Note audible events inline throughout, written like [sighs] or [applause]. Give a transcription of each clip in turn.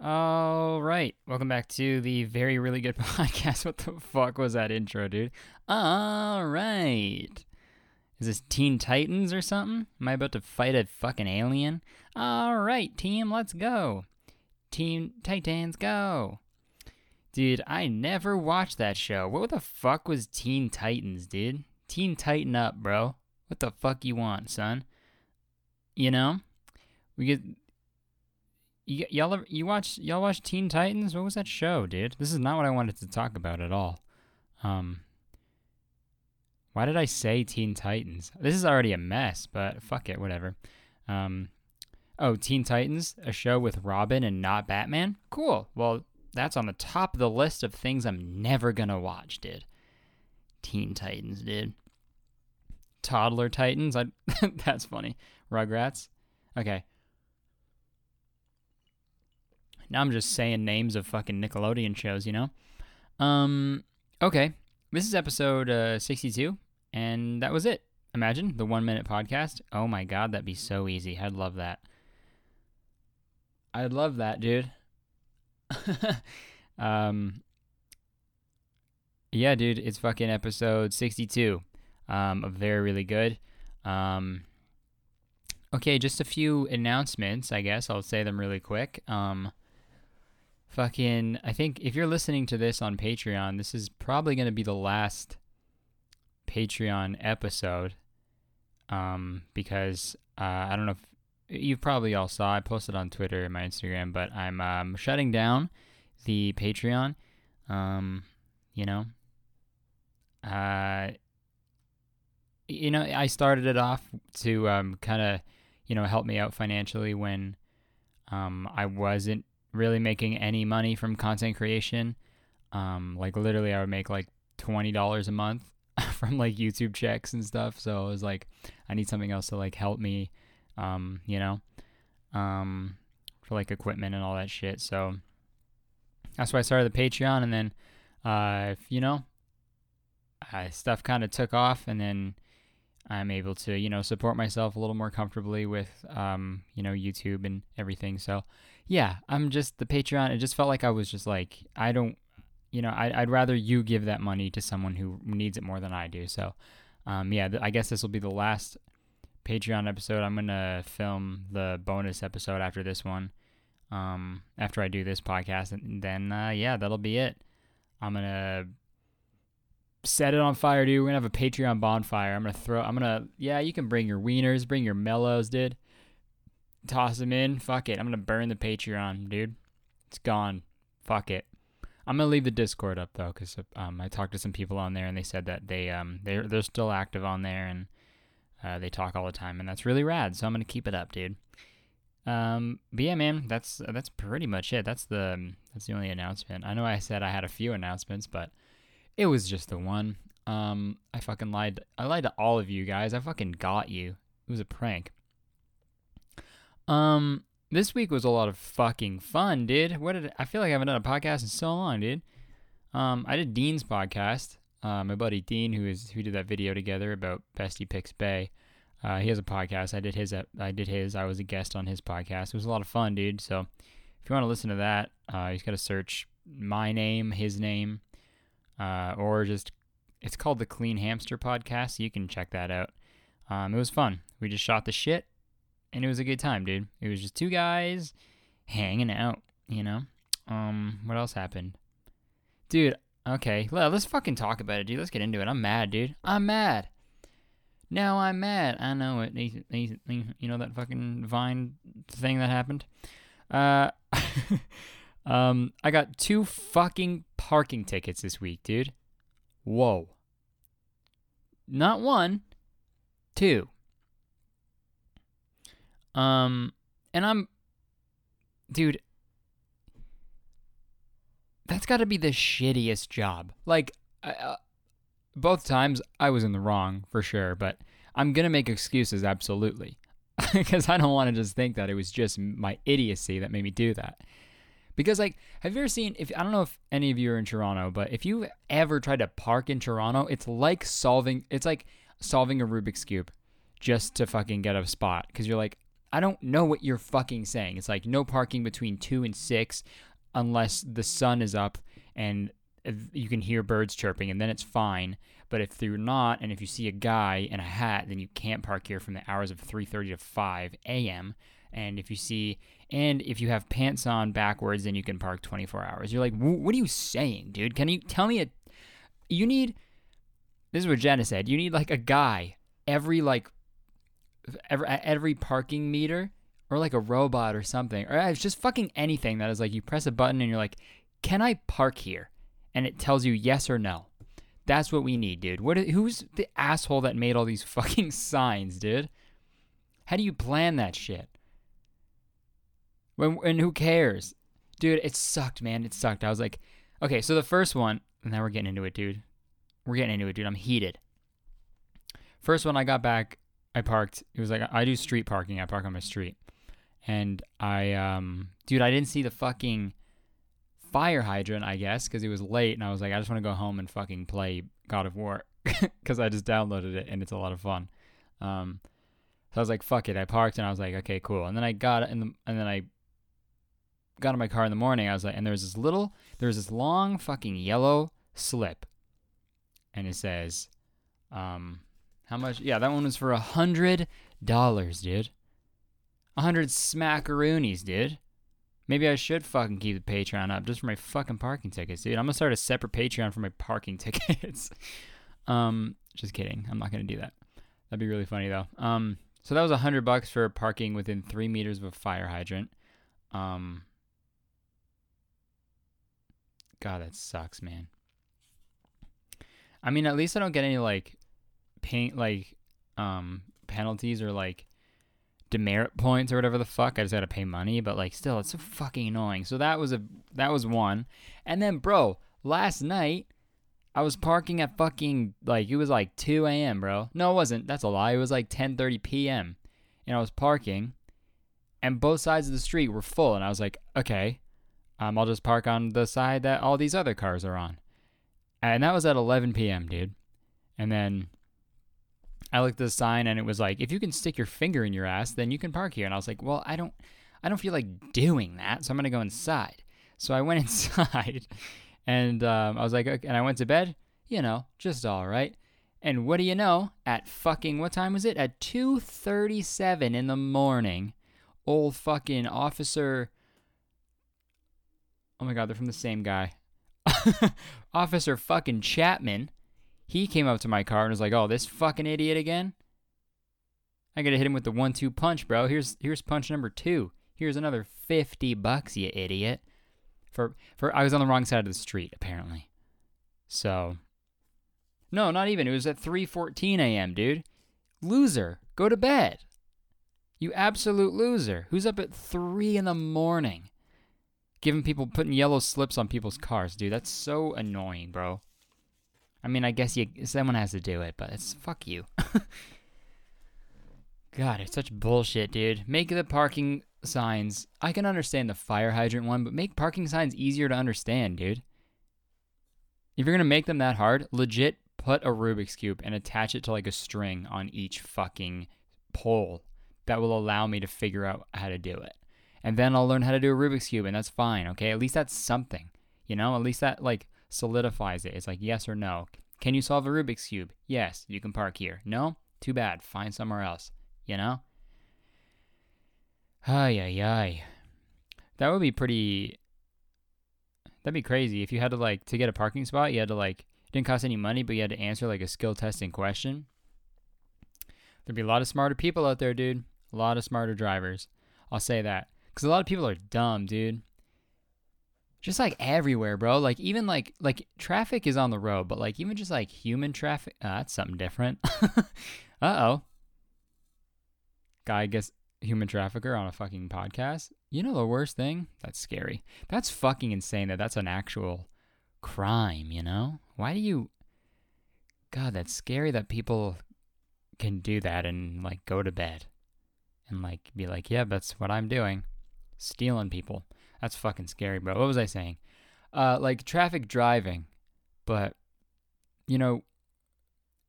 All right, welcome back to the very really good [laughs] podcast. What the fuck was that intro, dude? All right. Is this Teen Titans or something? Am I about to fight a fucking alien? All right, team, let's go. Teen Titans, go. Dude, I never watched that show. What the fuck was Teen Titans, dude? Teen Titan up, bro. What the fuck you want, son? You know? We get y- y'all ever, you watch y'all watch Teen Titans? What was that show, dude? This is not what I wanted to talk about at all. Um Why did I say Teen Titans? This is already a mess, but fuck it, whatever. Um Oh, Teen Titans, a show with Robin and not Batman? Cool. Well, that's on the top of the list of things I'm never gonna watch, dude. Teen Titans, dude. Toddler Titans? I [laughs] that's funny. Rugrats? Okay. Now I'm just saying names of fucking Nickelodeon shows, you know? Um, okay. This is episode uh, 62, and that was it. Imagine the one minute podcast. Oh my god, that'd be so easy. I'd love that. I'd love that, dude. [laughs] um, yeah, dude, it's fucking episode 62. Um, very, really good. Um, okay, just a few announcements, I guess. I'll say them really quick. Um, fucking, I think if you're listening to this on Patreon, this is probably going to be the last Patreon episode. Um, because uh, I don't know if you probably all saw. I posted on Twitter and my Instagram, but I'm um, shutting down the Patreon. Um, you know, uh, you know, I started it off to um, kind of, you know, help me out financially when um, I wasn't really making any money from content creation. Um, like literally, I would make like twenty dollars a month [laughs] from like YouTube checks and stuff. So I was like, I need something else to like help me, um, you know, um, for like equipment and all that shit. So that's why I started the Patreon, and then, uh, you know, uh, stuff kind of took off, and then I'm able to, you know, support myself a little more comfortably with, um, you know, YouTube and everything. So, yeah, I'm just the Patreon. It just felt like I was just like, I don't, you know, I, would rather you give that money to someone who needs it more than I do. So, um, yeah, th- I guess this will be the last Patreon episode. I'm gonna film the bonus episode after this one, um, after I do this podcast, and then, uh, yeah, that'll be it. I'm gonna set it on fire, dude. We're gonna have a Patreon bonfire. I'm gonna throw. I'm gonna. Yeah, you can bring your wieners, bring your mellows, dude. Toss them in. Fuck it. I'm gonna burn the Patreon, dude. It's gone. Fuck it. I'm gonna leave the Discord up though, cause um, I talked to some people on there and they said that they um they're they're still active on there and uh, they talk all the time and that's really rad. So I'm gonna keep it up, dude. Um, but yeah, man, that's that's pretty much it. That's the that's the only announcement. I know I said I had a few announcements, but it was just the one. Um, I fucking lied. I lied to all of you guys. I fucking got you. It was a prank. Um, this week was a lot of fucking fun, dude. What did I feel like I haven't done a podcast in so long, dude? Um, I did Dean's podcast. Uh, my buddy Dean, who is who did that video together about Bestie Picks Bay. Uh, he has a podcast. I did his. I did his. I was a guest on his podcast. It was a lot of fun, dude. So if you want to listen to that, uh, you got to search my name, his name, uh, or just it's called the Clean Hamster Podcast. So you can check that out. Um, it was fun. We just shot the shit, and it was a good time, dude. It was just two guys hanging out. You know. Um, what else happened, dude? Okay, let's fucking talk about it, dude. Let's get into it. I'm mad, dude. I'm mad. Now I'm mad. I know it. You know that fucking Vine thing that happened. Uh. [laughs] Um, I got two fucking parking tickets this week, dude. Whoa. Not one, two. Um, and I'm, dude, that's got to be the shittiest job. Like, uh, both times I was in the wrong for sure, but I'm gonna make excuses absolutely [laughs] because I don't want to just think that it was just my idiocy that made me do that. Because like, have you ever seen? If I don't know if any of you are in Toronto, but if you ever tried to park in Toronto, it's like solving. It's like solving a Rubik's cube, just to fucking get a spot. Because you're like, I don't know what you're fucking saying. It's like no parking between 2 and 6 unless the sun is up and you can hear birds chirping and then it's fine. But if you're not and if you see a guy in a hat, then you can't park here from the hours of 3:30 to 5 a.m. And if you see and if you have pants on backwards, then you can park 24 hours. You're like, what are you saying, dude? Can you tell me a you need this is what Jenna said. You need like a guy every like every every parking meter or like a robot or something or uh, it's just fucking anything that is like you press a button and you're like, "Can I park here?" and it tells you yes or no. That's what we need, dude. What who's the asshole that made all these [laughs] fucking signs, dude? How do you plan that shit? When and who cares? Dude, it sucked, man. It sucked. I was like, okay, so the first one, and now we're getting into it, dude. We're getting into it, dude. I'm heated. First one I got back, I parked. It was like I do street parking. I park on my street. And I um dude, I didn't see the fucking fire hydrant, I guess, because it was late and I was like, I just want to go home and fucking play God of War [laughs] because I just downloaded it and it's a lot of fun. Um, so I was like, fuck it. I parked and I was like, okay, cool. And then I got in the, and then I got in my car in the morning. I was like, and there was this little, there was this long fucking yellow slip and it says, um, how much? Yeah, that one was for a hundred dollars, dude. A hundred smackaroonies, dude. Maybe I should fucking keep the Patreon up just for my fucking parking tickets, dude. I'm gonna start a separate Patreon for my parking [laughs] tickets. um, just kidding. I'm not gonna do that. That'd be really funny though. Um, so that was a hundred bucks for parking within three meters of a fire hydrant. Um, God, that sucks, man. I mean, at least I don't get any like paint like um penalties or like demerit points or whatever the fuck. I just gotta pay money, but like still, it's so fucking annoying. So that was a that was one, and then bro, last night I was parking at fucking like it was like 2 a.m. bro. No, it wasn't. That's a lie. It was like 10:30 p.m. and I was parking, and both sides of the street were full, and I was like, okay, um, I'll just park on the side that all these other cars are on. And that was at 11 p.m., dude. And then I looked at the sign and it was like, if you can stick your finger in your ass, then you can park here. And I was like, well, I don't, I don't feel like doing that, so I'm gonna go inside. So I went [laughs] inside, and um, I was like, okay, and I went to bed. You know, just all right. And what do you know? At fucking what time was it? At 2:37 in the morning, old fucking officer. Oh my god, they're from the same guy. [laughs] Officer fucking Chapman, he came up to my car and was like, "Oh, this fucking idiot again." I gotta hit him with the one-two punch, bro. Here's here's punch number two. Here's another fifty bucks, you idiot. For for I was on the wrong side of the street apparently. So. No, not even. It was at 3:14 a.m., dude. Loser, go to bed. You absolute loser. Who's up at 3 in the morning? giving people putting yellow slips on people's cars, dude. That's so annoying, bro. I mean, I guess you someone has to do it, but it's fuck you. [laughs] God, it's such bullshit, dude. Make the parking signs. I can understand the fire hydrant one, but make parking signs easier to understand, dude. If you're gonna make them that hard, legit put a Rubik's cube and attach it to like a string on each fucking pole that will allow me to figure out how to do it and then I'll learn how to do a Rubik's cube, and that's fine. Okay, at least that's something, you know. At least that like solidifies it. It's like yes or no. Can you solve a Rubik's cube? Yes, you can park here. No, too bad. Find somewhere else. You know. Ay ay ay. That would be pretty. That'd be crazy if you had to like to get a parking spot. You had to like it didn't cost any money, but you had to answer like a skill testing question. There'd be a lot of smarter people out there, dude. A lot of smarter drivers. I'll say that. Because a lot of people are dumb, dude. Just like everywhere, bro. Like even like like traffic is on the road, but like even just like human traffic, uh, that's something different. [laughs] uh oh. Guy gets human trafficker on a fucking podcast. You know the worst thing? That's scary. That's fucking insane that that's an actual crime, you know? Why do you God, that's scary that people can do that and like go to bed and like be like, "Yeah, that's what I'm doing." stealing people. That's fucking scary, bro. What was I saying? Uh, like traffic driving, but you know,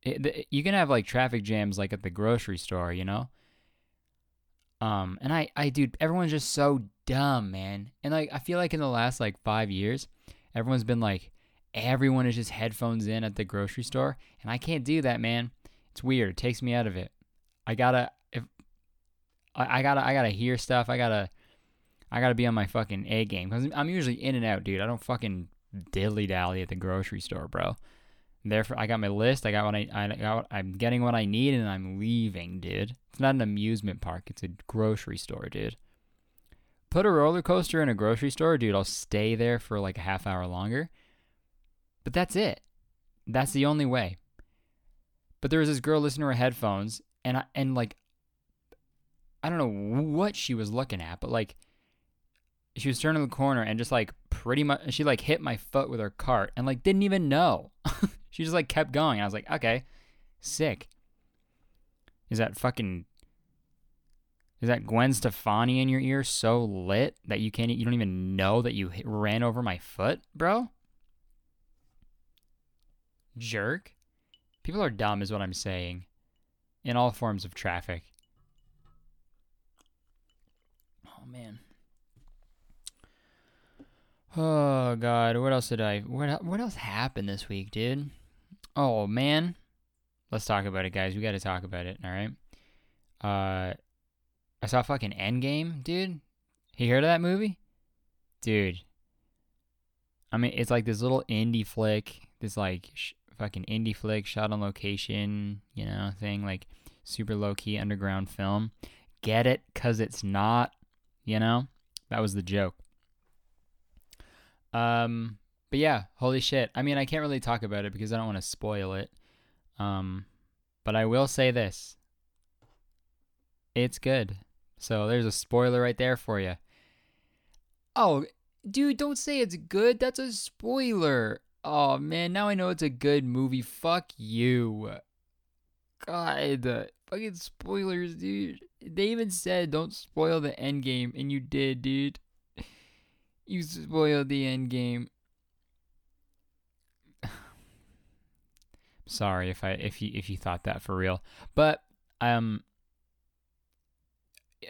it, you can have like traffic jams like at the grocery store. You know, Um, and I, I, dude, everyone's just so dumb, man. And like, I feel like in the last like five years, everyone's been like, everyone is just headphones in at the grocery store, and I can't do that, man. It's weird. It takes me out of it. I gotta, if I, I gotta, I gotta hear stuff. I gotta, I gotta be on my fucking A game because I'm usually in and out, dude. I don't fucking dilly dally at the grocery store, bro. Therefore, I got my list. I got what I, I got. I'm getting what I need, and I'm leaving, dude. It's not an amusement park. It's a grocery store, dude. Put a roller coaster in a grocery store, dude. I'll stay there for like a half hour longer. But that's it. That's the only way. But there was this girl listening to her headphones, and I, and like, I don't know what she was looking at, but like, she was turning the corner and just like pretty much, she like hit my foot with her cart and like didn't even know. [laughs] She just like kept going. I was like, okay, sick. Is that fucking is that Gwen Stefani in your ear so lit that you can't you don't even know that you hit, ran over my foot, bro? Jerk. People are dumb is what I'm saying. In all forms of traffic. Oh man. Oh god, what else did I what what else happened this week, dude? Oh man, let's talk about it, guys. We got to talk about it. All right. Uh, I saw fucking Endgame, dude. You heard of that movie, dude? I mean, it's like this little indie flick, this like sh- fucking indie flick shot on location, you know, thing like super low key underground film. Get it? Cause it's not, you know. That was the joke. Um, but yeah, holy shit. I mean, I can't really talk about it because I don't want to spoil it. Um, but I will say this. It's good. So there's a spoiler right there for you. Oh, dude, don't say it's good. That's a spoiler. Oh man, now I know it's a good movie. Fuck you. God, fucking spoilers, dude. They even said don't spoil the end game, and you did, dude. You spoiled the end game. [sighs] Sorry if I if you if you thought that for real. But um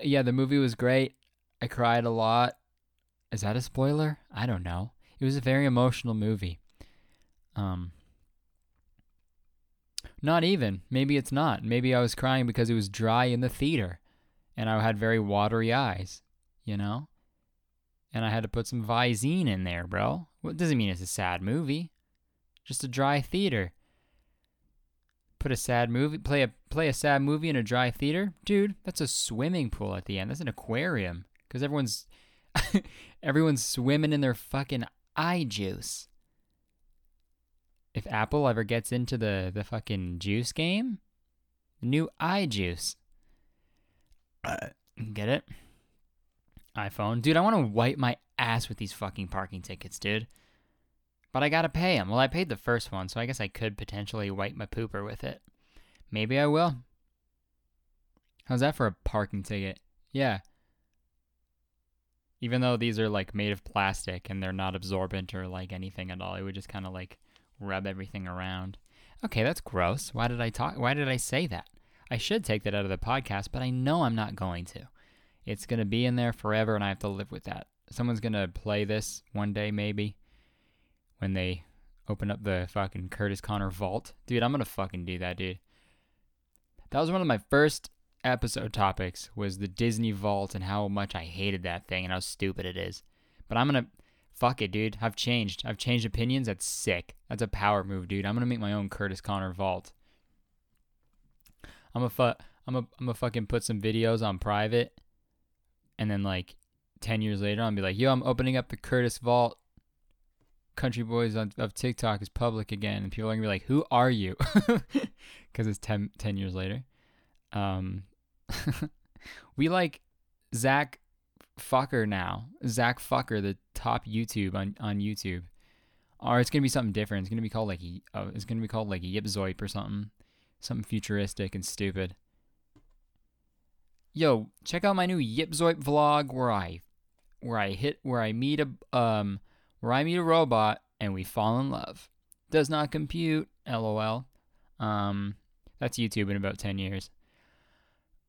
yeah, the movie was great. I cried a lot. Is that a spoiler? I don't know. It was a very emotional movie. Um not even. Maybe it's not. Maybe I was crying because it was dry in the theater and I had very watery eyes, you know? And I had to put some Visine in there, bro. What doesn't mean it's a sad movie. Just a dry theater. Put a sad movie play a play a sad movie in a dry theater? Dude that's a swimming pool at the end. That's an aquarium because everyone's [laughs] everyone's swimming in their fucking eye juice. If apple ever gets into the the fucking juice game new eye juice. [clears throat] Get it iphone dude i want to wipe my ass with these fucking parking tickets dude but I gotta pay them. Well, I paid the first one, so I guess I could potentially wipe my pooper with it. Maybe I will. How's that for a parking ticket? Yeah. Even though these are like made of plastic and they're not absorbent or like anything at all, it would just kind of like rub everything around. Okay, that's gross. Why did I talk? Why did I say that? I should take that out of the podcast, but I know I'm not going to. It's gonna be in there forever, and I have to live with that. Someone's gonna play this one day, maybe when they open up the fucking Curtis Connor vault. Dude, I'm gonna fucking do that, dude. That was one of my first episode topics was the Disney vault and how much I hated that thing and how stupid it is. But I'm gonna fuck it, dude. I've changed. I've changed opinions. That's sick. That's a power move, dude. I'm gonna make my own Curtis Connor vault. I'm a fu- I'm a I'm a fucking put some videos on private, and then like ten years later, I'll be like, yo, I'm opening up the Curtis vault country boys on, of TikTok is public again, and people are gonna be like, "Who are you?" [laughs] Because it's 10, 10 years later. Um, [laughs] we like Zach Fucker now. Zach Fucker, the top YouTube on on YouTube, or it's gonna be something different. It's gonna be called like uh, it's gonna be called like Yipzoip or something, something futuristic and stupid. Yo, check out my new Yipzoip vlog where I where I hit where I meet a um where I meet a robot and we fall in love. Does not compute, lol. Um, that's YouTube in about 10 years.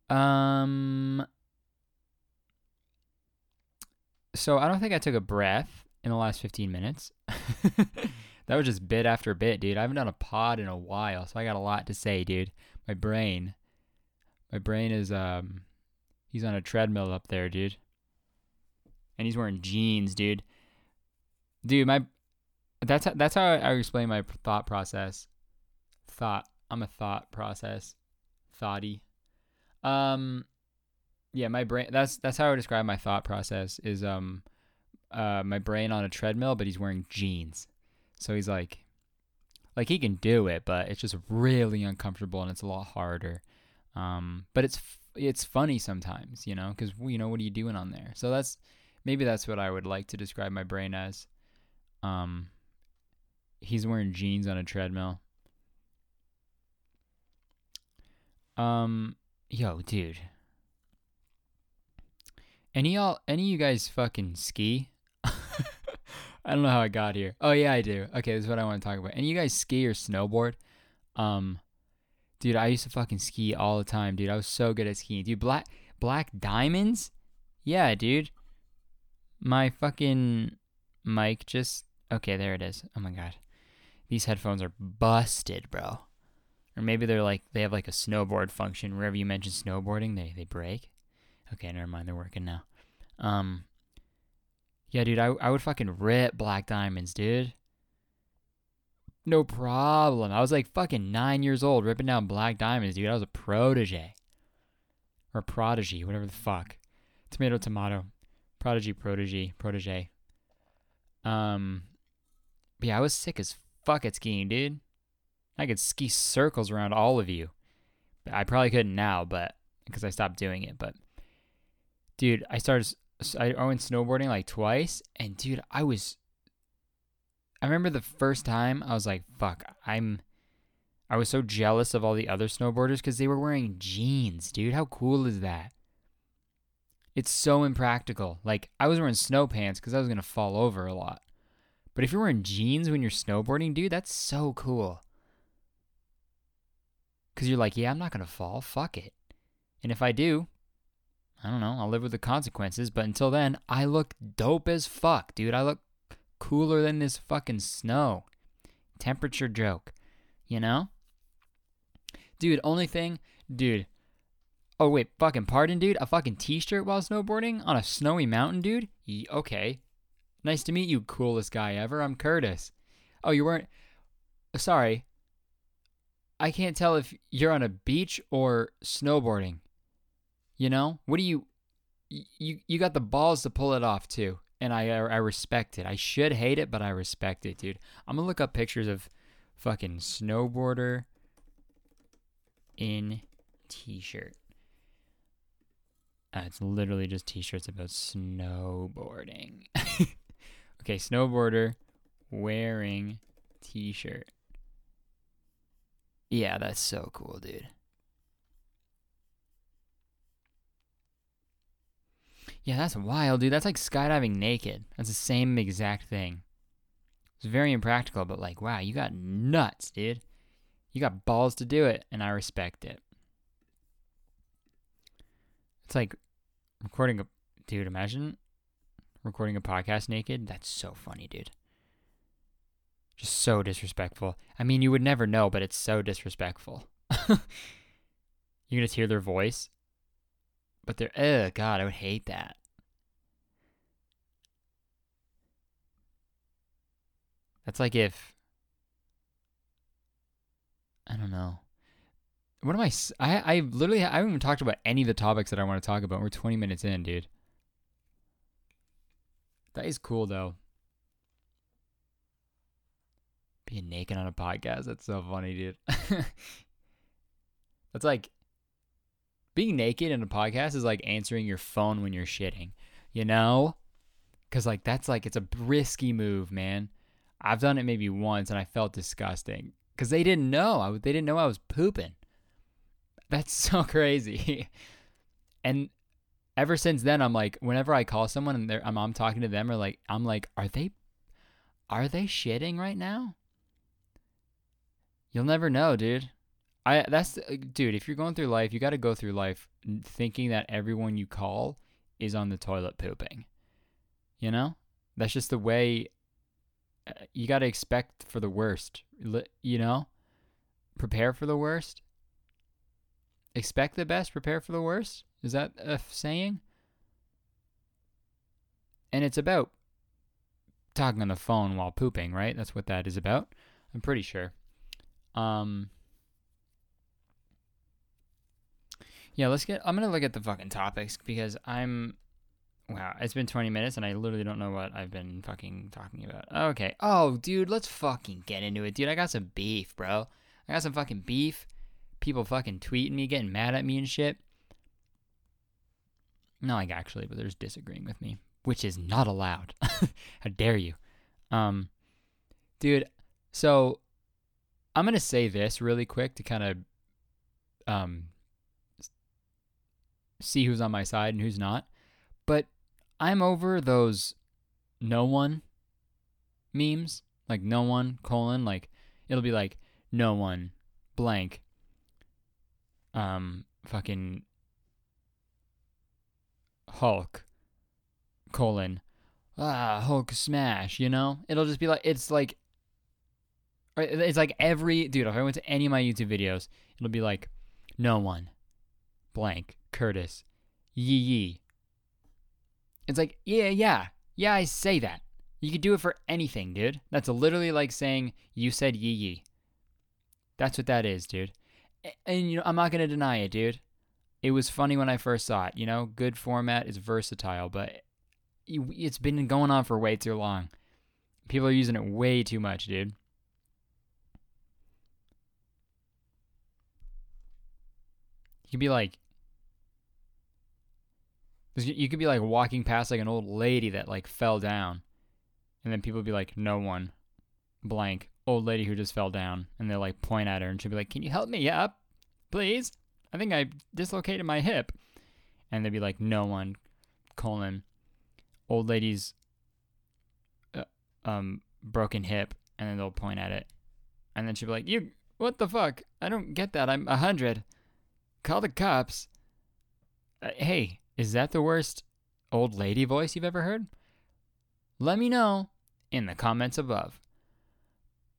Um, so I don't think I took a breath in the last 15 minutes. [laughs] that was just bit after bit, dude. I haven't done a pod in a while, so I got a lot to say, dude. My brain, my brain is um, he's on a treadmill up there, dude. And he's wearing jeans, dude. Dude, my that's that's how I explain my thought process. Thought. I'm a thought process. Thoughty. Um yeah, my brain that's that's how I would describe my thought process is um uh my brain on a treadmill, but he's wearing jeans. So he's like like he can do it, but it's just really uncomfortable and it's a lot harder. Um but it's it's funny sometimes, you know, cuz you know what are you doing on there? So that's maybe that's what I would like to describe my brain as. Um he's wearing jeans on a treadmill. Um, yo, dude. Any y'all, any of you guys fucking ski? [laughs] I don't know how I got here. Oh yeah, I do. Okay, this is what I want to talk about. Any you guys ski or snowboard? Um, dude, I used to fucking ski all the time, dude. I was so good at skiing, dude. Black black diamonds? Yeah, dude. My fucking mic just okay. There it is. Oh my god. These headphones are busted, bro. Or maybe they're like they have like a snowboard function. Wherever you mention snowboarding, they they break. Okay, never mind. They're working now. Um, yeah, dude, I I would fucking rip black diamonds, dude. No problem. I was like fucking nine years old ripping down black diamonds, dude. I was a protege. Or prodigy, whatever the fuck. Tomato, tomato. Prodigy, protege, protege. Um, yeah, I was sick as fuck at skiing, dude. I could ski circles around all of you. I probably couldn't now, but because I stopped doing it. But dude, I started. I went snowboarding like twice, and dude, I was. I remember the first time I was like, "Fuck!" I'm. I was so jealous of all the other snowboarders because they were wearing jeans, dude. How cool is that? It's so impractical. Like I was wearing snow pants because I was gonna fall over a lot. But if you're wearing jeans when you're snowboarding, dude, that's so cool. Because you're like, yeah, I'm not going to fall. Fuck it. And if I do, I don't know, I'll live with the consequences. But until then, I look dope as fuck, dude. I look cooler than this fucking snow. Temperature joke, you know? Dude, only thing, dude. Oh, wait, fucking pardon, dude? A fucking t shirt while snowboarding on a snowy mountain, dude? okay, Nice to meet you, coolest guy ever. I'm Curtis. Oh, you weren't. Sorry. I can't tell if you're on a beach or snowboarding. You know? What do you. You, you got the balls to pull it off, too. And I, I respect it. I should hate it, but I respect it, dude. I'm gonna look up pictures of fucking snowboarder in t shirt. Uh, it's literally just t shirts about snowboarding. [laughs] Okay, snowboarder wearing t-shirt. Yeah, that's so cool, dude. Yeah, that's wild, dude. That's like skydiving naked. That's the same exact thing. It's very impractical, but like, wow, you got nuts, dude. You got balls to do it, and I respect it. It's like recording a dude, imagine recording a podcast naked. That's so funny, dude. Just so disrespectful. I mean, you would never know, but it's so disrespectful. [laughs] you can just hear their voice. But they're, oh, God, I would hate that. That's like if, I don't know. What am I? I, I literally, I haven't even talked about any of the topics that I want to talk about. We're 20 minutes in, dude. That is cool though. Being naked on a podcast, that's so funny, dude. [laughs] that's like being naked in a podcast is like answering your phone when you're shitting, you know? Cuz like that's like it's a risky move, man. I've done it maybe once and I felt disgusting cuz they didn't know. I they didn't know I was pooping. That's [laughs] so crazy. and ever since then, I'm like, whenever I call someone and I'm, I'm talking to them, or like, I'm like, are they, are they shitting right now? You'll never know, dude. I that's dude. If you're going through life, you got to go through life thinking that everyone you call is on the toilet pooping. You know? That's just the way uh, you got to expect for the worst. You know? Prepare for the worst. Expect the best, prepare for the worst. Is that a saying? And it's about talking on the phone while pooping, right? That's what that is about. I'm pretty sure. Um Yeah, let's get I'm to look at the fucking topics because I'm wow, it's been 20 minutes and I literally don't know what I've been fucking talking about. Okay. Oh, dude, let's fucking get into it. Dude, I got some beef, bro. I got some fucking beef. People fucking tweeting me, getting mad at me and shit. No, like actually, but they're just disagreeing with me, which is not allowed. [laughs] How dare you? Um, dude. So I'm gonna say this really quick to kind of um see who's on my side and who's not. But I'm over those no one memes, like no one colon, like it'll be like no one blank um fucking Hulk colon ah Hulk smash, you know? It'll just be like it's like it's like every dude, if I went to any of my YouTube videos, it'll be like no one blank Curtis yee yee. It's like yeah, yeah. Yeah, I say that. You could do it for anything, dude. That's literally like saying you said yee yee. That's what that is, dude. And you know, I'm not gonna deny it, dude. It was funny when I first saw it. You know, good format is versatile, but it's been going on for way too long. People are using it way too much, dude. You could be like, you you could be like walking past like an old lady that like fell down, and then people would be like, no one, blank, old lady who just fell down, and they like point at her, and she'll be like, can you help me up, please? I think I dislocated my hip, and they'd be like, no one, colon, old lady's, uh, um, broken hip, and then they'll point at it, and then she'll be like, you, what the fuck? I don't get that. I'm a hundred. Call the cops. Uh, hey, is that the worst old lady voice you've ever heard? Let me know in the comments above.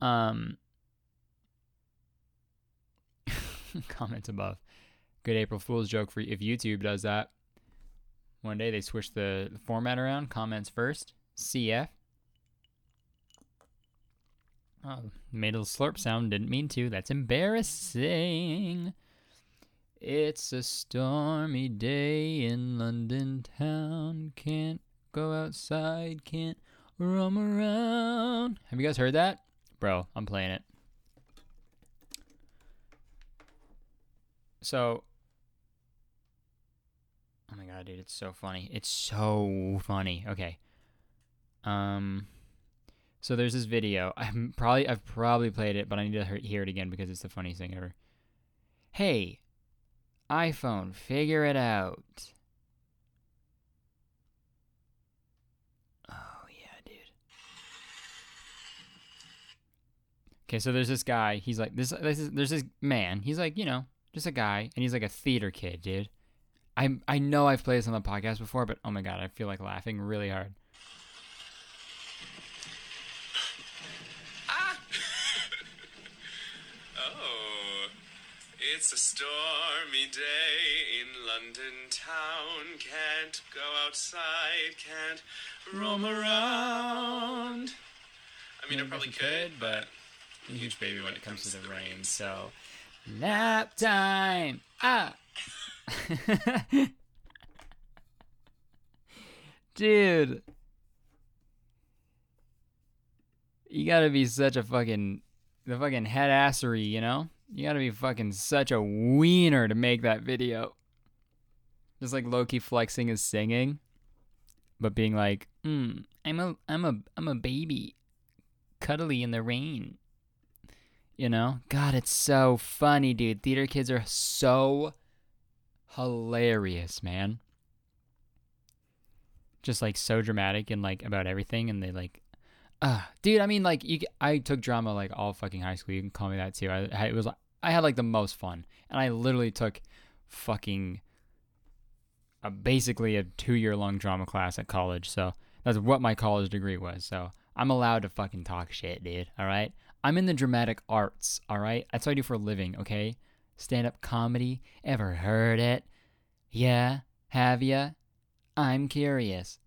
Um, [laughs] comments above. Good April Fool's joke for if YouTube does that. One day they switch the, format around. Comments first. CF. Oh, made a slurp sound. Didn't mean to. That's embarrassing. It's a stormy day in London town. Can't go outside. Can't roam around. Have you guys heard that? Bro, I'm playing it. So. Oh my god, dude, it's so funny. It's so funny. Okay. Um. So there's this video. I'm probably I've probably played it, but I need to hear it again because it's the funniest thing ever. Hey, iPhone, figure it out. Oh yeah, dude. Okay, so there's this guy. He's like this. This is there's this man. He's like you know just a guy, and he's like a theater kid, dude. I I know I've played this on the podcast before, but oh my god, I feel like laughing really hard. Ah! oh, it's a stormy day in London town. Can't go outside, can't roam around. I mean, I probably could, but I'm a huge baby when it comes to the rain. So nap time. Ah. [laughs] Dude. You gotta be such a fucking the fucking head assery, you know? You gotta be fucking such a wiener to make that video. Just like Loki flexing his singing. But being like, mm, I'm a I'm a I'm a baby. Cuddly in the rain. You know? God, it's so funny, dude. Theater kids are so hilarious, man. Just like so dramatic and like about everything, and they like, uh, dude. I mean, like you. I took drama like all fucking high school. You can call me that too. I, I it was I had like the most fun, and I literally took fucking uh, basically a two year long drama class at college. So That's what my college degree was. So I'm allowed to fucking talk shit, dude. All right. I'm in the dramatic arts. All right. That's what I do for a living. Okay. Stand up comedy. Ever heard it? Yeah. Have ya? I'm curious.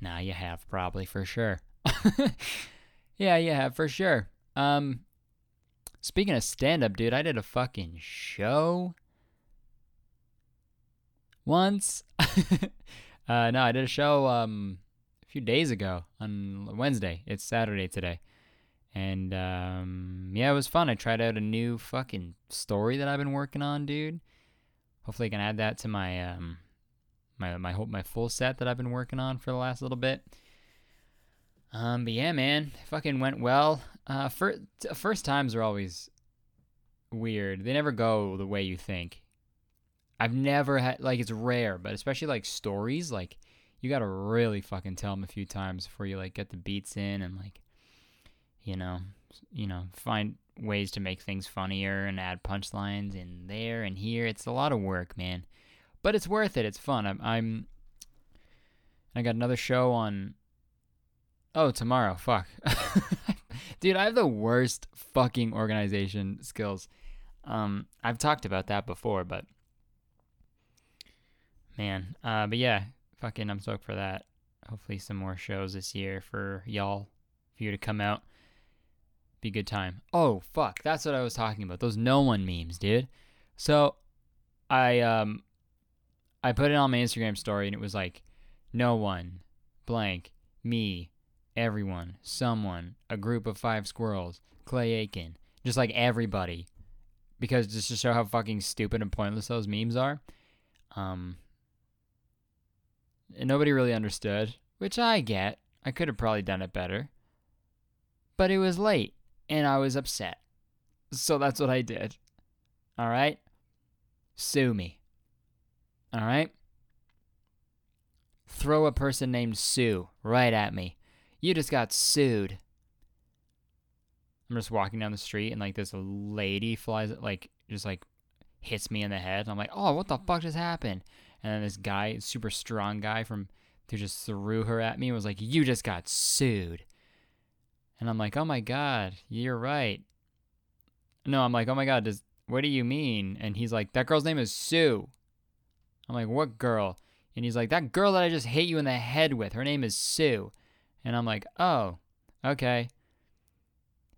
Now you have probably for sure. [laughs] yeah, you have for sure. Um, speaking of stand up, dude, I did a fucking show once. [laughs] uh, no, I did a show um a few days ago on Wednesday. It's Saturday today. And um yeah, it was fun. I tried out a new fucking story that I've been working on, dude. Hopefully I can add that to my um my my my full set that I've been working on for the last little bit. Um but yeah, man, fucking went well. Uh first first times are always weird. They never go the way you think. I've never had like it's rare, but especially like stories, like you got to really fucking tell them a few times before you like get the beats in and like you know, you know, find ways to make things funnier and add punchlines in there and here. It's a lot of work, man. But it's worth it. It's fun. I'm, I'm I got another show on Oh, tomorrow. Fuck. [laughs] Dude, I have the worst fucking organization skills. Um, I've talked about that before, but man, uh, but yeah, fucking, I'm stoked for that. Hopefully, some more shows this year for y'all, for you to come out. Be a good time. Oh fuck, that's what I was talking about. Those no one memes, dude. So, I um, I put it on my Instagram story, and it was like, no one, blank, me, everyone, someone, a group of five squirrels, Clay Aiken, just like everybody, because just to show how fucking stupid and pointless those memes are. Um, and nobody really understood, which I get. I could have probably done it better. But it was late, and I was upset. So that's what I did. All right? Sue me. All right? Throw a person named Sue right at me. You just got sued. I'm just walking down the street and like this lady flies like just like hits me in the head. And I'm like, oh, what the fuck just happened? And then this guy, super strong guy from who just threw her at me was like, you just got sued. And I'm like, oh my god, you're right. No, I'm like, oh my god, does what do you mean? And he's like, that girl's name is Sue. I'm like, what girl? And he's like, that girl that I just hit you in the head with, her name is Sue. And I'm like, oh, okay.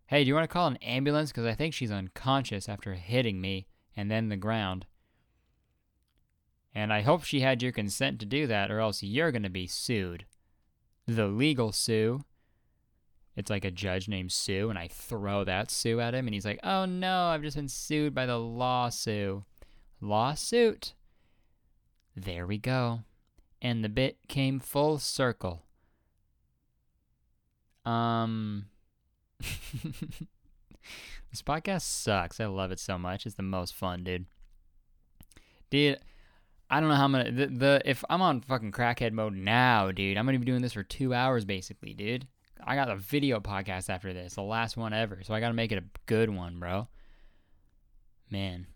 Hey, do you want to call an ambulance? Because I think she's unconscious after hitting me and then the ground. And I hope she had your consent to do that, or else you're going to be sued. The legal Sue. It's like a judge named Sue, and I throw that Sue at him, and he's like, oh no, I've just been sued by the lawsuit. Lawsuit. There we go. And the bit came full circle. Um. [laughs] this podcast sucks. I love it so much. It's the most fun, dude. Dude, I don't know how I'm gonna the, the if I'm on fucking crackhead mode now, dude. I'm gonna be doing this for two hours basically, dude. I got a video podcast after this, the last one ever. So I gotta make it a good one, bro. Man.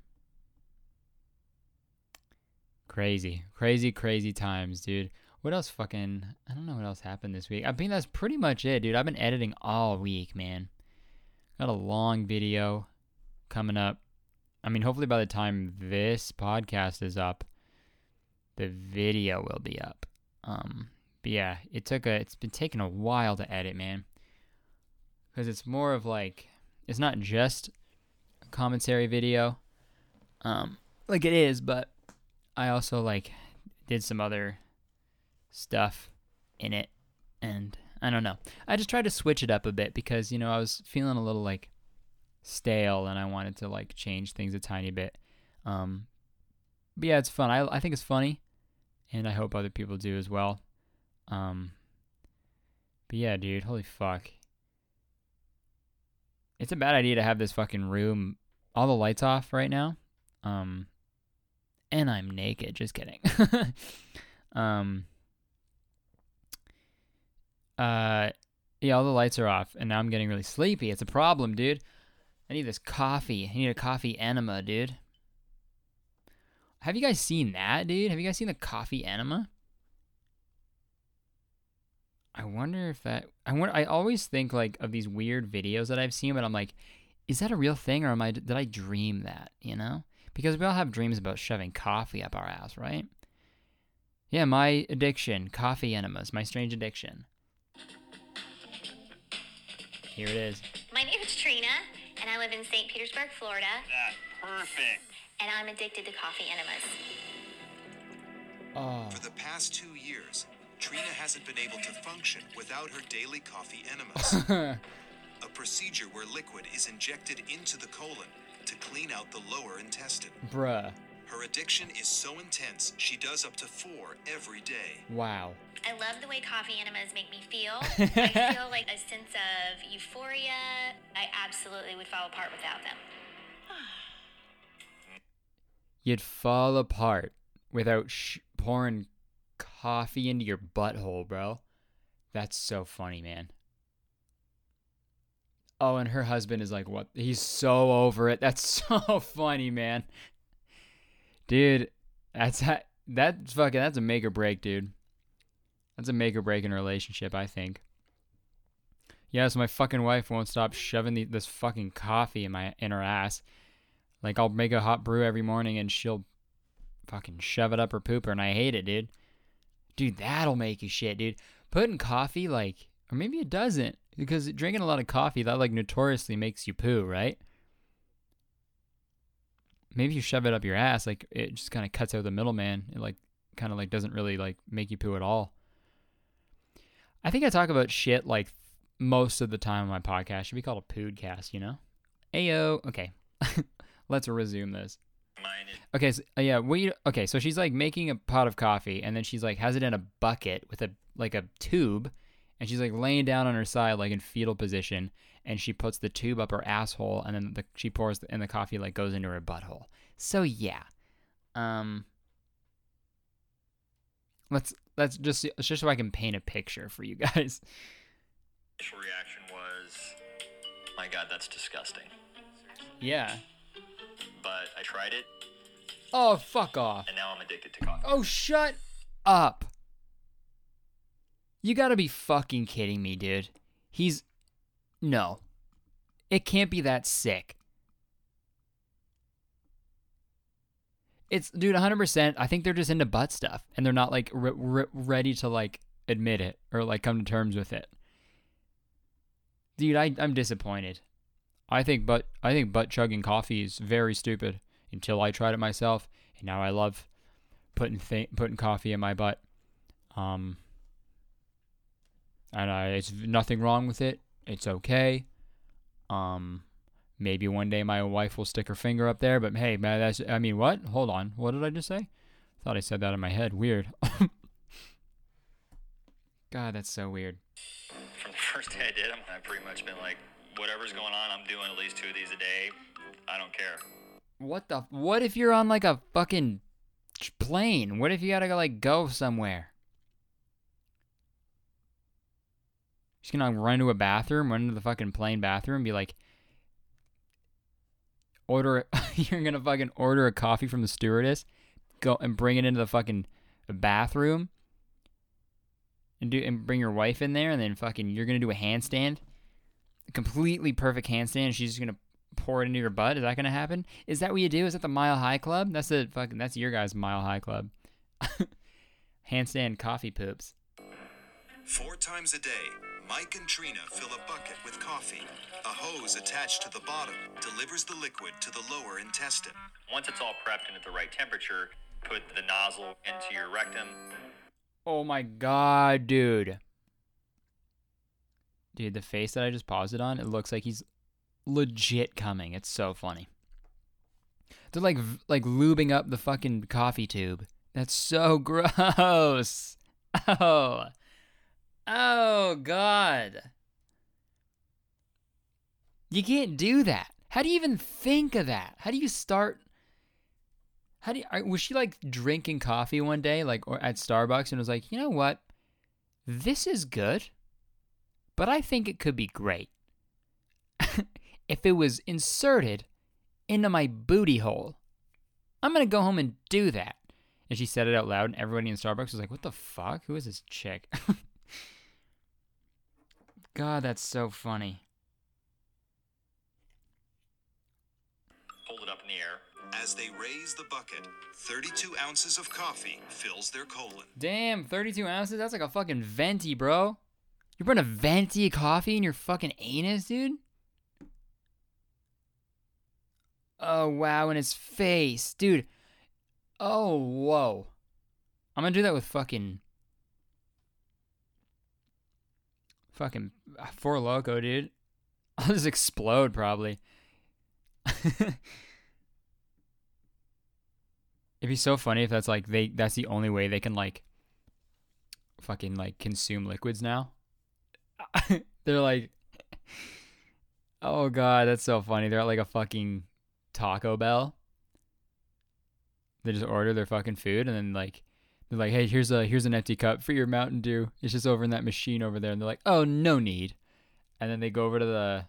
Crazy. Crazy, crazy times, dude. What else fucking I don't know what else happened this week. I think that's pretty much it, dude. I've been editing all week, man. Got a long video coming up. I mean, hopefully by the time this podcast is up, the video will be up. Um, but yeah, it took a. It's been taking a while to edit, man. Because it's more of like, it's not just a commentary video. Um, like it is, but I also like did some other stuff in it, and I don't know. I just tried to switch it up a bit because you know I was feeling a little like stale, and I wanted to like change things a tiny bit. Um, but yeah, it's fun. I I think it's funny, and I hope other people do as well. Um, but yeah, dude, holy fuck. It's a bad idea to have this fucking room all the lights off right now. Um, and I'm naked. Just kidding. [laughs] um, uh, yeah, all the lights are off, and now I'm getting really sleepy. It's a problem, dude. I need this coffee. I need a coffee enema, dude. Have you guys seen that, dude? Have you guys seen the coffee enema? I wonder if that. I wonder. I always think like of these weird videos that I've seen, but I'm like, is that a real thing, or am I? Did I dream that? You know, because we all have dreams about shoving coffee up our ass, right? Yeah, my addiction, coffee enemas, my strange addiction. Here it is. My name is Trina, and I live in St. Petersburg, Florida, That perfect. and I'm addicted to coffee enemas. Oh, For the past two years, Trina hasn't been able to function without her daily coffee enemas. [laughs] a procedure where liquid is injected into the colon to clean out the lower intestine. bruh. Her addiction is so intense, she does up to four every day. Wow. I love the way coffee enemas make me feel. [laughs] I feel like a sense of euphoria. I absolutely would fall apart without them. [sighs] You'd fall apart without sh- pouring coffee into your butthole, bro. That's so funny, man. Oh, and her husband is like, what? He's so over it. That's [laughs] so funny, man. Dude, that's ha- that's fucking that's a make or break, dude. That's a make or break in a relationship, I think. Yes, my fucking wife won't stop shoving the, this fucking coffee in my in her ass. Like I'll make a hot brew every morning and she'll fucking shove it up her pooper and I hate it, dude. Dude, that'll make you shit, dude. Putting coffee like or maybe it doesn't because drinking a lot of coffee that like notoriously makes you poo, right? Maybe you shove it up your ass like it just kind of cuts out the middleman. It like kind of like doesn't really like make you poo at all. I think I talk about shit like most of the time on my podcast. Should be called a podcast, you know? Ayo. Okay. [laughs] Let's resume this. Okay, so, uh, yeah, we okay, so she's like making a pot of coffee and then she's like has it in a bucket with a like a tube and she's like laying down on her side like in fetal position and she puts the tube up her asshole and then the, she pours the, and the coffee like goes into her butthole. So yeah. Um Let's let's just just so I can paint a picture for you guys. [laughs] initial reaction was, my God, that's disgusting. Yeah. But I tried it, Oh, fuck off. and now I'm addicted to coffee. Oh, shut up. You gotta be fucking kidding me, dude. He's. No. It can't be that sick. It's, dude, 100%. I think they're just into butt stuff and they're not, like, re- re- ready to, like, admit it or, like, come to terms with it. Dude, I, I'm disappointed. I think butt I think butt chugging coffee is very stupid until I tried it myself, and now I love putting th- putting coffee in my butt. Um, and I, it's nothing wrong with it. It's okay. Um, maybe one day my wife will stick her finger up there, but hey, man, that's I mean, what? Hold on, what did I just say? Thought I said that in my head. Weird. [laughs] God, that's so weird. From the first day I did them, I've pretty much been like, whatever's going on, I'm doing at least two of these a day. I don't care. What the? What if you're on like a fucking plane? What if you gotta go like go somewhere? Just gonna run to a bathroom, run into the fucking plane bathroom, be like, order. [laughs] you're gonna fucking order a coffee from the stewardess, go and bring it into the fucking bathroom, and do and bring your wife in there, and then fucking you're gonna do a handstand, a completely perfect handstand. And she's just gonna pour it into your butt? Is that gonna happen? Is that what you do? Is that the Mile High Club? That's the fucking that's your guys' Mile High Club. [laughs] Handstand coffee poops. Four times a day, Mike and Trina fill a bucket with coffee. A hose attached to the bottom delivers the liquid to the lower intestine. Once it's all prepped and at the right temperature, put the nozzle into your rectum. Oh my god, dude. Dude, the face that I just paused it on, it looks like he's legit coming. It's so funny. They're like like lubing up the fucking coffee tube. That's so [laughs] gross. Oh. Oh god. You can't do that. How do you even think of that? How do you start how do you, was she like drinking coffee one day, like or at Starbucks, and was like, you know what, this is good, but I think it could be great [laughs] if it was inserted into my booty hole. I'm gonna go home and do that. And she said it out loud, and everybody in Starbucks was like, "What the fuck? Who is this chick?" [laughs] God, that's so funny. Hold it up in the air. As they raise the bucket, 32 ounces of coffee fills their colon. Damn, 32 ounces? That's like a fucking venti, bro. You're putting a venti coffee in your fucking anus, dude? Oh, wow, in his face. Dude. Oh, whoa. I'm gonna do that with fucking. Fucking uh, Four Loco, dude. [laughs] I'll just explode, probably. [laughs] It'd be so funny if that's like they that's the only way they can like fucking like consume liquids now. [laughs] They're like Oh god, that's so funny. They're at like a fucking Taco Bell. They just order their fucking food and then like they're like, "Hey, here's a here's an empty cup for your Mountain Dew. It's just over in that machine over there." And they're like, "Oh, no need." And then they go over to the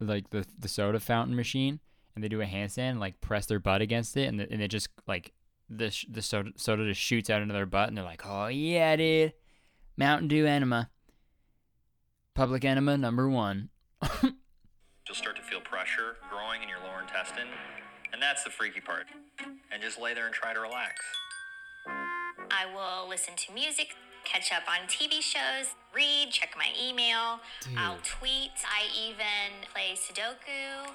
like the the soda fountain machine and they do a handstand and like press their butt against it and the, and it just like the the soda soda just shoots out into their butt and they're like, "Oh yeah, dude. Mountain Dew enema. Public enema number 1." [laughs] You'll start to feel pressure growing in your lower intestine, and that's the freaky part. And just lay there and try to relax. I will listen to music, catch up on TV shows, read, check my email. Dude. I'll tweet. I even play Sudoku.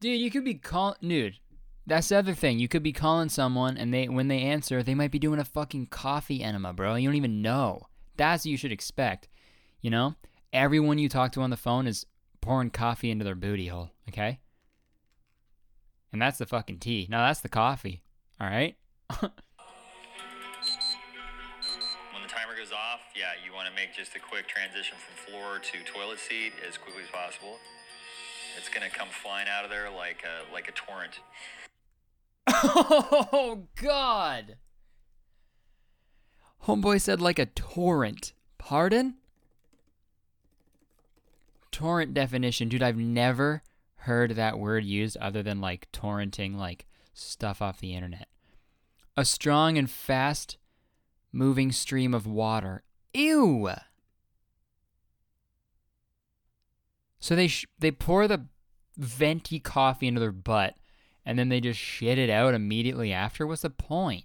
Dude, you could be call dude. That's the other thing. You could be calling someone and they when they answer, they might be doing a fucking coffee enema, bro. You don't even know. That's what you should expect. You know? Everyone you talk to on the phone is pouring coffee into their booty hole, okay? And that's the fucking tea. No, that's the coffee. All right? [laughs] yeah, you want to make just a quick transition from floor to toilet seat as quickly as possible. It's gonna come flying out of there like a like a torrent. [laughs] Oh god. Homeboy said like a torrent. Pardon? Torrent definition. Dude, I've never heard that word used other than like torrenting like stuff off the internet. A strong and fast moving stream of water. Ew. So they sh- they pour the venti coffee into their butt and then they just shit it out immediately after. What's the point?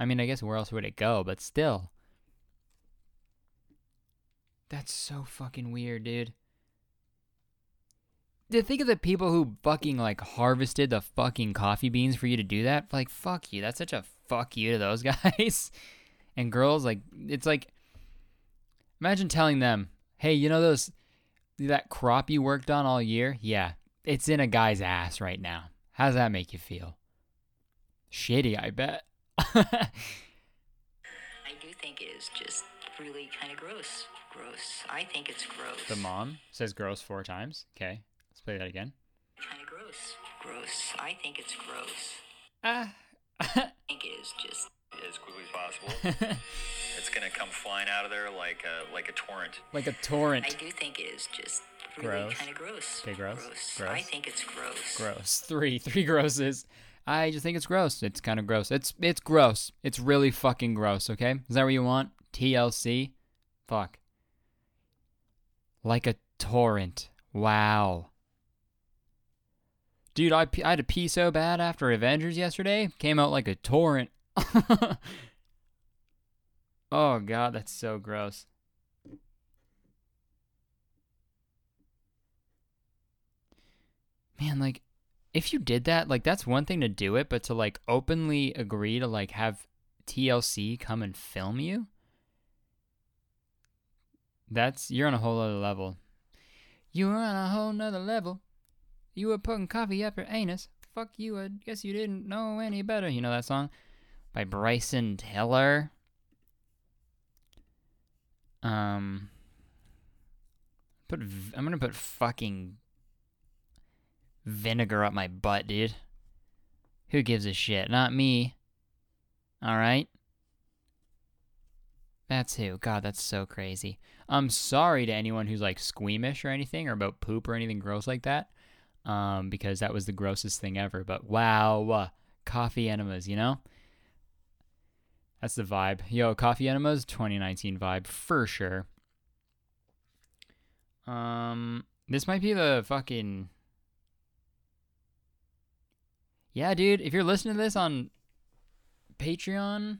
I mean, I guess where else would it go? But still. That's so fucking weird, dude. To think of the people who fucking like harvested the fucking coffee beans for you to do that. Like, fuck you. That's such a fuck you to those [laughs] guys. and girls, like, it's like, imagine telling them, hey, you know those, that crop you worked on all year? Yeah, it's in a guy's ass right now. How does that make you feel? Shitty, I bet. [laughs] I do think it is just really kind of gross. Gross. I think it's gross. the mom says gross four times. Okay, let's play that again. Kind of gross. Gross. I think it's gross. Ah. [laughs] I think it is just. As quickly as possible. [laughs] it's gonna come flying out of there like a like a torrent. like a torrent. I do think it is just really Gross. kind of gross. Okay, gross. Gross. Gross. I think it's gross. Gross. Three. Three grosses. I just think it's gross. It's kind of gross. It's it's gross. It's really fucking gross. Okay, is that what you want? TLC. Fuck. Like a torrent. Wow. Dude, I, I had to pee so bad after Avengers yesterday. Came out like a torrent. [laughs] oh god, that's so gross. Man, like if you did that, like that's one thing to do it, but to like openly agree to like have TLC come and film you, that's you're on a whole other level. You're on a whole nother level. You were putting coffee up your anus. Fuck you, I guess you didn't know any better. You know that song? By Bryson Tiller. Um put v- I'm gonna put fucking vinegar up my butt, dude. Who gives a shit? Not me. Alright? That's who. God, that's so crazy. I'm sorry to anyone who's like squeamish or anything or about poop or anything gross like that. Um, because that was the grossest thing ever. But wow, uh, coffee enemas, you know? That's the vibe. Yo, coffee enemas, 2019 vibe for sure. Um, this might be the fucking. Yeah, dude. If you're listening to this on Patreon,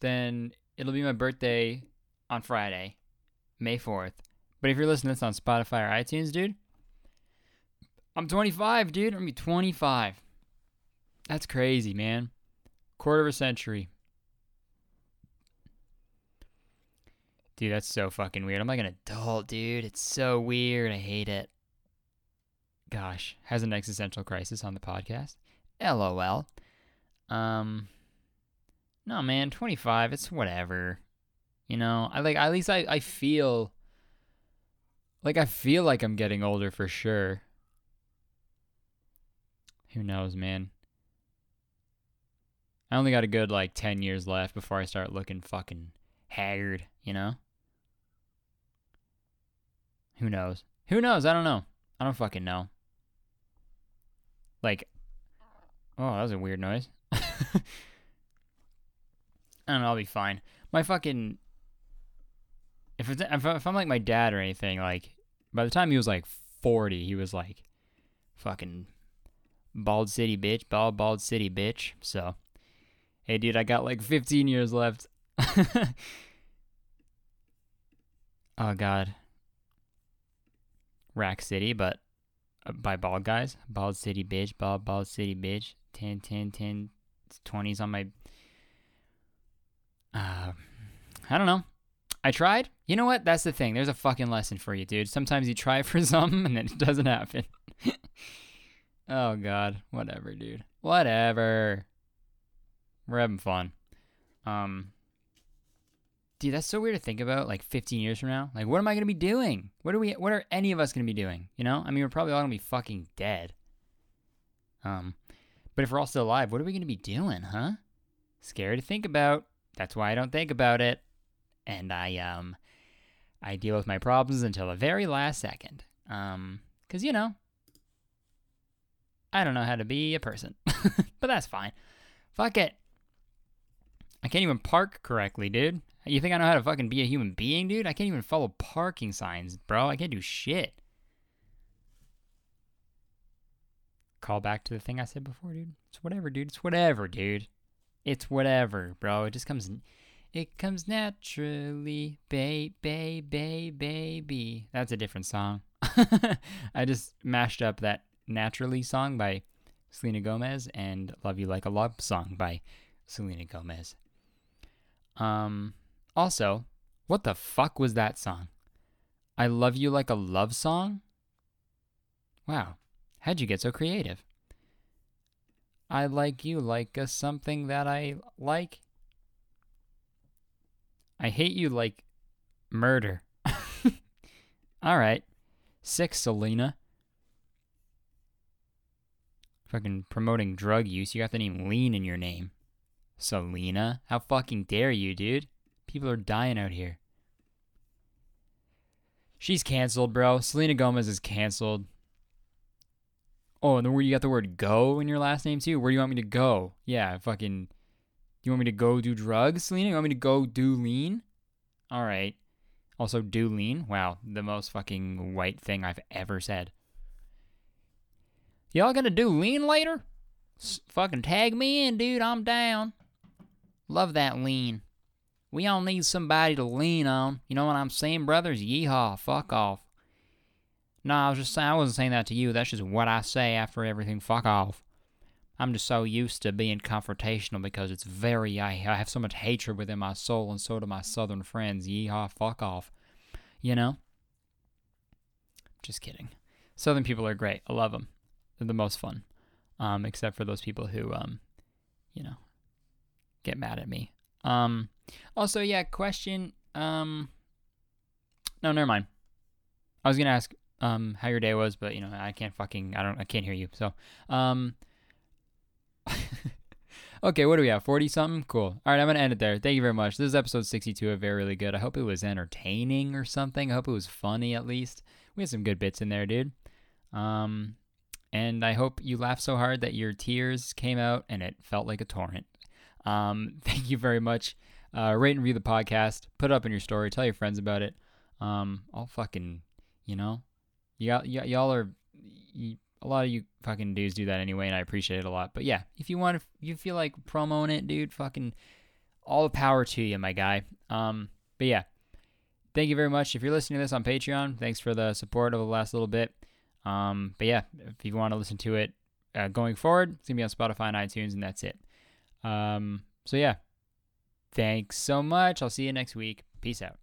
then it'll be my birthday on Friday, May 4th. But if you're listening to this on Spotify or iTunes, dude, I'm 25, dude. I'm gonna be 25. That's crazy, man. Quarter of a century. Dude, that's so fucking weird. I'm like an adult, dude. It's so weird. I hate it. Gosh, has an existential crisis on the podcast. LOL. Um No, man, 25, it's whatever. You know, I like at least I I feel like I feel like I'm getting older for sure. Who knows, man? I only got a good like 10 years left before I start looking fucking haggard, you know? Who knows? Who knows? I don't know. I don't fucking know. Like, oh, that was a weird noise. [laughs] I don't know. I'll be fine. My fucking. If, it's, if, if I'm like my dad or anything, like, by the time he was like 40, he was like, fucking bald city bitch, bald, bald city bitch. So, hey, dude, I got like 15 years left. [laughs] oh, God. Rack City, but uh, by bald guys. Bald City bitch, bald, bald city bitch. 10, 10, 10, 20s on my. Uh, I don't know. I tried. You know what? That's the thing. There's a fucking lesson for you, dude. Sometimes you try [laughs] for something and then it doesn't happen. [laughs] oh, God. Whatever, dude. Whatever. We're having fun. Um, dude, that's so weird to think about. Like 15 years from now, like what am I gonna be doing? What are we? What are any of us gonna be doing? You know, I mean, we're probably all gonna be fucking dead. Um, but if we're all still alive, what are we gonna be doing, huh? Scary to think about. That's why I don't think about it, and I um, I deal with my problems until the very last second. Um, cause you know, I don't know how to be a person, [laughs] but that's fine. Fuck it. I can't even park correctly, dude. You think I know how to fucking be a human being, dude? I can't even follow parking signs, bro. I can't do shit. Call back to the thing I said before, dude. It's whatever, dude. It's whatever, dude. It's whatever, bro. It just comes. It comes naturally, baby, baby, baby. That's a different song. [laughs] I just mashed up that naturally song by Selena Gomez and Love You Like a Love song by Selena Gomez. Um, also, what the fuck was that song? I Love You Like a Love Song? Wow, how'd you get so creative? I like you like a something that I like. I hate you like murder. [laughs] All right. Six, Selena. Fucking promoting drug use. You got the name Lean in your name. Selena? How fucking dare you, dude? People are dying out here. She's canceled, bro. Selena Gomez is canceled. Oh, and the word you got the word go in your last name too. Where do you want me to go? Yeah, fucking. Do you want me to go do drugs, Selena? You want me to go do lean? All right. Also, do lean. Wow, the most fucking white thing I've ever said. Y'all gonna do lean later? S- fucking tag me in, dude. I'm down. Love that lean. We all need somebody to lean on. You know what I'm saying, brothers? Yeehaw. Fuck off. No, I was just saying, I wasn't saying that to you. That's just what I say after everything. Fuck off. I'm just so used to being confrontational because it's very, I, I have so much hatred within my soul, and so do my southern friends. Yeehaw, fuck off. You know? Just kidding. Southern people are great. I love them. They're the most fun. Um, except for those people who, um, you know, get mad at me. Um, also, yeah, question. Um, no, never mind. I was gonna ask um how your day was, but you know I can't fucking I don't I can't hear you. So um. [laughs] okay, what do we have? Forty something. Cool. All right, I'm gonna end it there. Thank you very much. This is episode sixty-two of Very Really Good. I hope it was entertaining or something. I hope it was funny at least. We had some good bits in there, dude. Um, and I hope you laughed so hard that your tears came out and it felt like a torrent. Um, [laughs] thank you very much. Uh, rate and review the podcast. Put it up in your story. Tell your friends about it. Um, I'll fucking, you know, y'all, y- y'all are, a lot of you fucking dudes do that anyway, and I appreciate it a lot. But yeah, if you want, to, you feel like promoting it, dude, fucking, all the power to you, my guy. Um, but yeah, thank you very much. If you're listening to this on Patreon, thanks for the support over the last little bit. Um, but yeah, if you want to listen to it uh, going forward, it's gonna be on Spotify and iTunes, and that's it. Um, so yeah, thanks so much. I'll see you next week. Peace out.